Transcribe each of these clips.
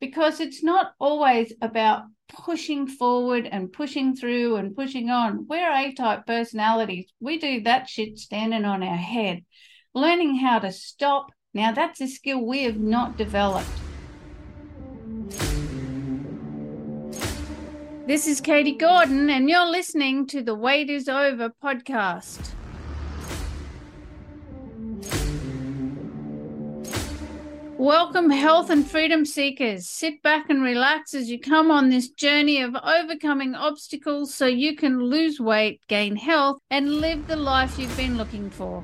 because it's not always about pushing forward and pushing through and pushing on. We're A type personalities. We do that shit standing on our head. Learning how to stop. Now, that's a skill we have not developed. This is Katie Gordon, and you're listening to the Weight is Over podcast. Welcome, health and freedom seekers. Sit back and relax as you come on this journey of overcoming obstacles so you can lose weight, gain health, and live the life you've been looking for.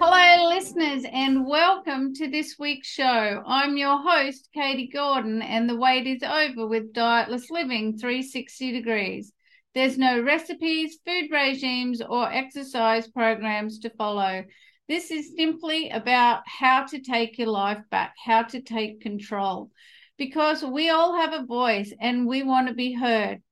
Hello, listeners, and welcome to this week's show. I'm your host, Katie Gordon, and the wait is over with Dietless Living 360 Degrees. There's no recipes, food regimes, or exercise programs to follow. This is simply about how to take your life back, how to take control, because we all have a voice and we want to be heard.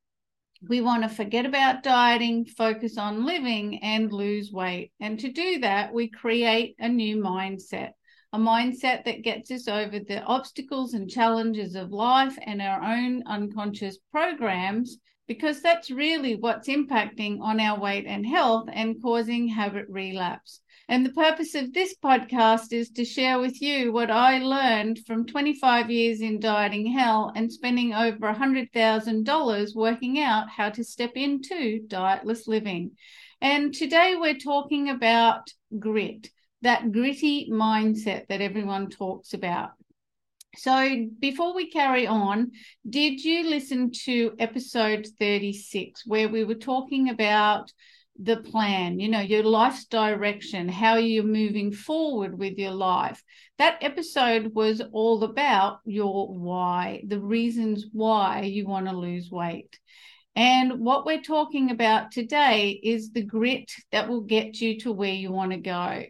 We want to forget about dieting, focus on living, and lose weight. And to do that, we create a new mindset, a mindset that gets us over the obstacles and challenges of life and our own unconscious programs because that's really what's impacting on our weight and health and causing habit relapse. And the purpose of this podcast is to share with you what I learned from 25 years in dieting hell and spending over $100,000 working out how to step into dietless living. And today we're talking about grit, that gritty mindset that everyone talks about. So, before we carry on, did you listen to episode 36 where we were talking about the plan, you know, your life's direction, how you're moving forward with your life. That episode was all about your why, the reasons why you want to lose weight. And what we're talking about today is the grit that will get you to where you want to go.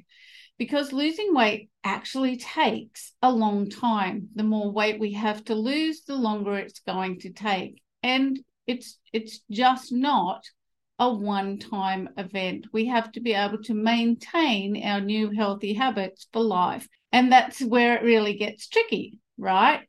Because losing weight actually takes a long time. The more weight we have to lose, the longer it's going to take. And it's it's just not a one time event. We have to be able to maintain our new healthy habits for life. And that's where it really gets tricky, right?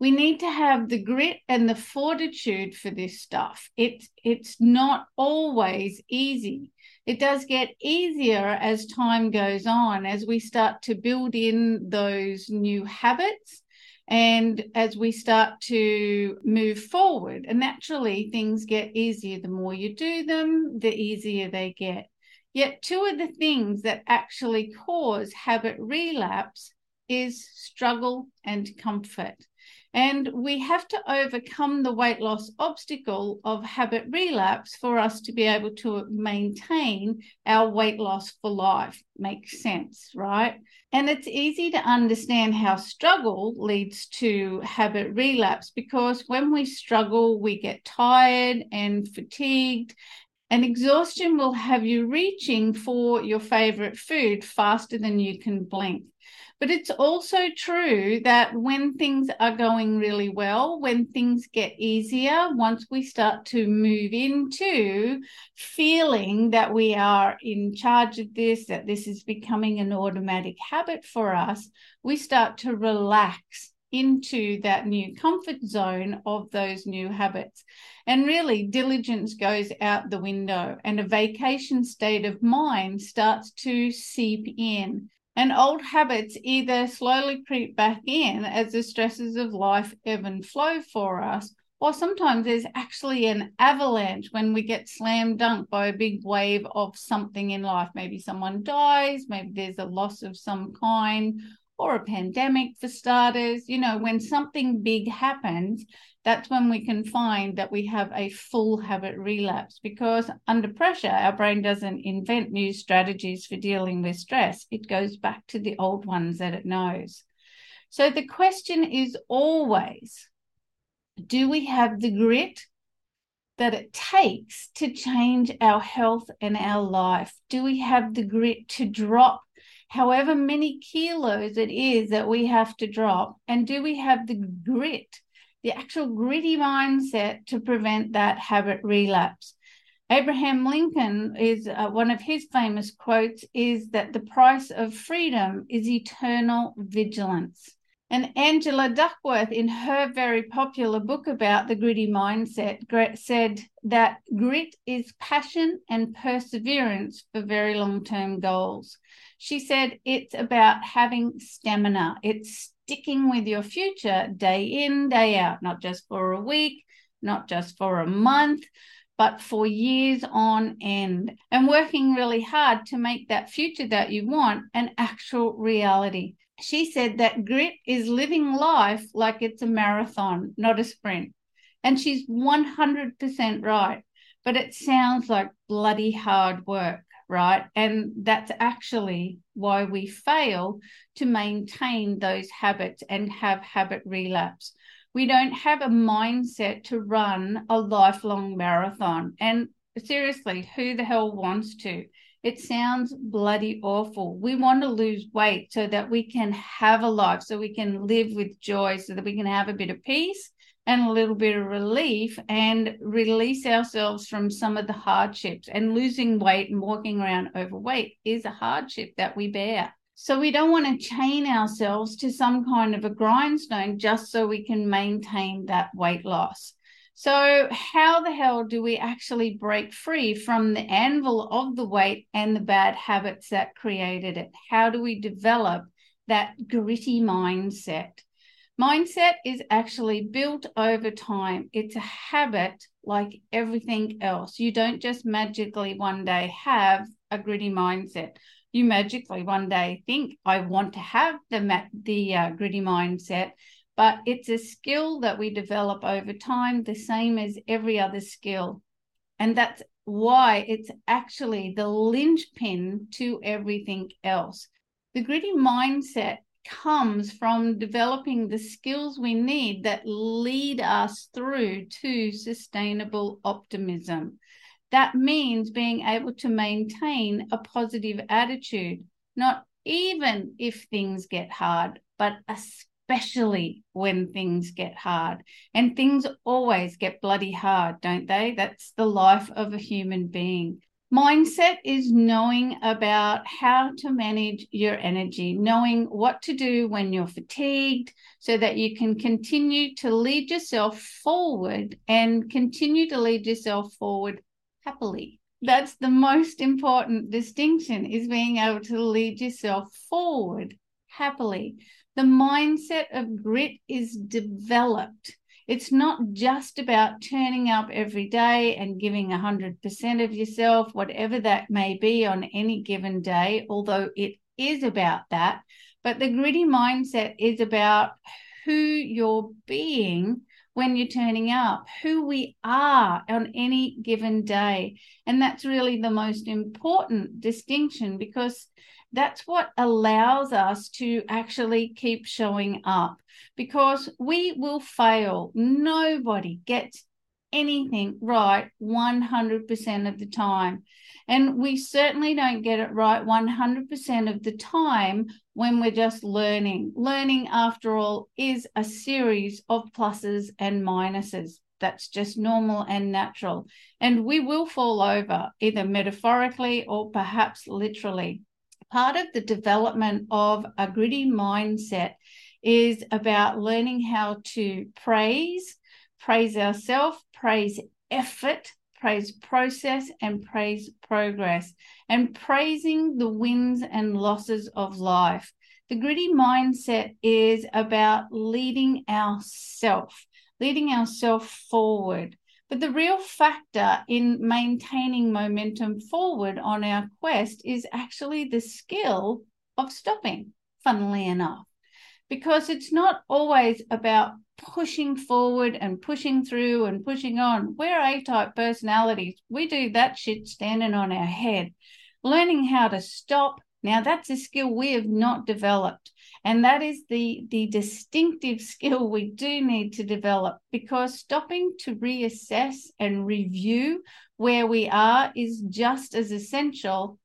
We need to have the grit and the fortitude for this stuff. It's it's not always easy. It does get easier as time goes on, as we start to build in those new habits and as we start to move forward, and naturally things get easier. The more you do them, the easier they get. Yet, two of the things that actually cause habit relapse is struggle and comfort. And we have to overcome the weight loss obstacle of habit relapse for us to be able to maintain our weight loss for life. Makes sense, right? And it's easy to understand how struggle leads to habit relapse because when we struggle, we get tired and fatigued. And exhaustion will have you reaching for your favorite food faster than you can blink. But it's also true that when things are going really well, when things get easier, once we start to move into feeling that we are in charge of this, that this is becoming an automatic habit for us, we start to relax into that new comfort zone of those new habits. And really, diligence goes out the window, and a vacation state of mind starts to seep in. And old habits either slowly creep back in as the stresses of life ebb and flow for us, or sometimes there's actually an avalanche when we get slam dunked by a big wave of something in life. Maybe someone dies, maybe there's a loss of some kind, or a pandemic for starters. You know, when something big happens, that's when we can find that we have a full habit relapse because under pressure, our brain doesn't invent new strategies for dealing with stress. It goes back to the old ones that it knows. So the question is always do we have the grit that it takes to change our health and our life? Do we have the grit to drop however many kilos it is that we have to drop? And do we have the grit the actual gritty mindset to prevent that habit relapse. Abraham Lincoln is uh, one of his famous quotes is that the price of freedom is eternal vigilance. And Angela Duckworth, in her very popular book about the gritty mindset, said that grit is passion and perseverance for very long term goals. She said it's about having stamina, it's sticking with your future day in, day out, not just for a week, not just for a month, but for years on end, and working really hard to make that future that you want an actual reality she said that grit is living life like it's a marathon, not a sprint. And she's 100% right. But it sounds like bloody hard work, right? And that's actually why we fail to maintain those habits and have habit relapse. We don't have a mindset to run a lifelong marathon. And seriously, who the hell wants to? It sounds bloody awful. We want to lose weight so that we can have a life, so we can live with joy, so that we can have a bit of peace and a little bit of relief and release ourselves from some of the hardships. And losing weight and walking around overweight is a hardship that we bear. So we don't want to chain ourselves to some kind of a grindstone just so we can maintain that weight loss. So, how the hell do we actually break free from the anvil of the weight and the bad habits that created it? How do we develop that gritty mindset? Mindset is actually built over time. It's a habit like everything else. You don't just magically one day have a gritty mindset. You magically one day think, I want to have the, the uh, gritty mindset but it's a skill that we develop over time, the same as every other skill. And that's why it's actually the linchpin to everything else. The gritty mindset comes from developing the skills we need that lead us through to sustainable optimism. That means being able to maintain a positive attitude, not even if things get hard, but especially when things get hard. And things always get bloody hard, don't they? That's the life of a human being. Mindset is knowing about how to manage your energy, knowing what to do when you're fatigued so that you can continue to lead yourself forward and continue to lead yourself forward happily. That's the most important distinction is being able to lead yourself forward happily the mindset of grit is developed. It's not just about turning up every day and giving 100% of yourself, whatever that may be on any given day, although it is about that. But the gritty mindset is about who you're being when you're turning up, who we are on any given day. And that's really the most important distinction because that's what allows us to actually keep showing up because we will fail. Nobody gets anything right 100% of the time. And we certainly don't get it right 100% of the time when we're just learning. Learning, after all, is a series of pluses and minuses. That's just normal and natural. And we will fall over, either metaphorically or perhaps literally part of the development of a gritty mindset is about learning how to praise, praise ourselves, praise effort, praise process, and praise progress, and praising the wins and losses of life. The gritty mindset is about leading ourself, leading ourself forward. But the real factor in maintaining momentum forward on our quest is actually the skill of stopping, funnily enough, because it's not always about pushing forward and pushing through and pushing on. We're A type personalities. We do that shit standing on our head. Learning how to stop, now that's a skill we have not developed. And that is the, the distinctive skill we do need to develop because stopping to reassess and review where we are is just as essential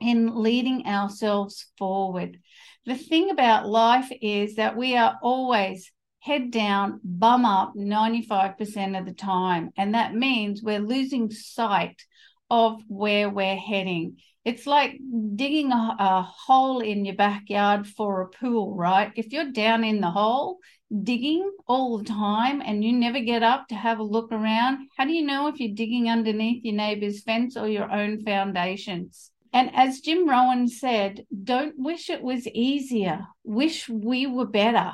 in leading ourselves forward. The thing about life is that we are always head down, bum up 95% of the time. And that means we're losing sight of where we're heading. It's like digging a, a, hole in your backyard for a pool, right? If you're down in the hole, digging all the time and you never get up to have a look around, how do you know if you're digging underneath your neighbor's fence or your own foundations? And as Jim Rohn said, don't wish it was easier, wish we were better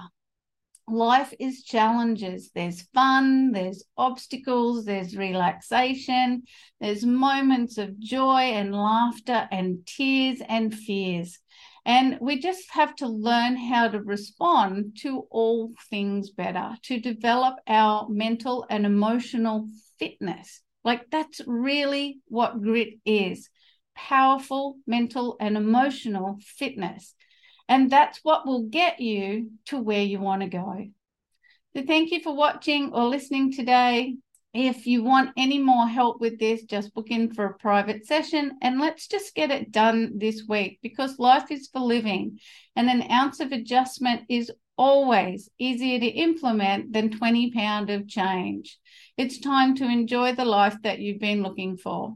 life is challenges. There's fun, there's obstacles, there's relaxation, there's moments of joy and laughter and tears and fears. And we just have to learn how to respond to all things better, to develop our mental and emotional fitness. Like that's really what grit is powerful mental and emotional fitness. And that's what will get you to where you want to go. So thank you for watching or listening today. If you want any more help with this, just book in for a private session and let's just get it done this week because life is for living and an ounce of adjustment is always easier to implement than 20 pound of change. It's time to enjoy the life that you've been looking for.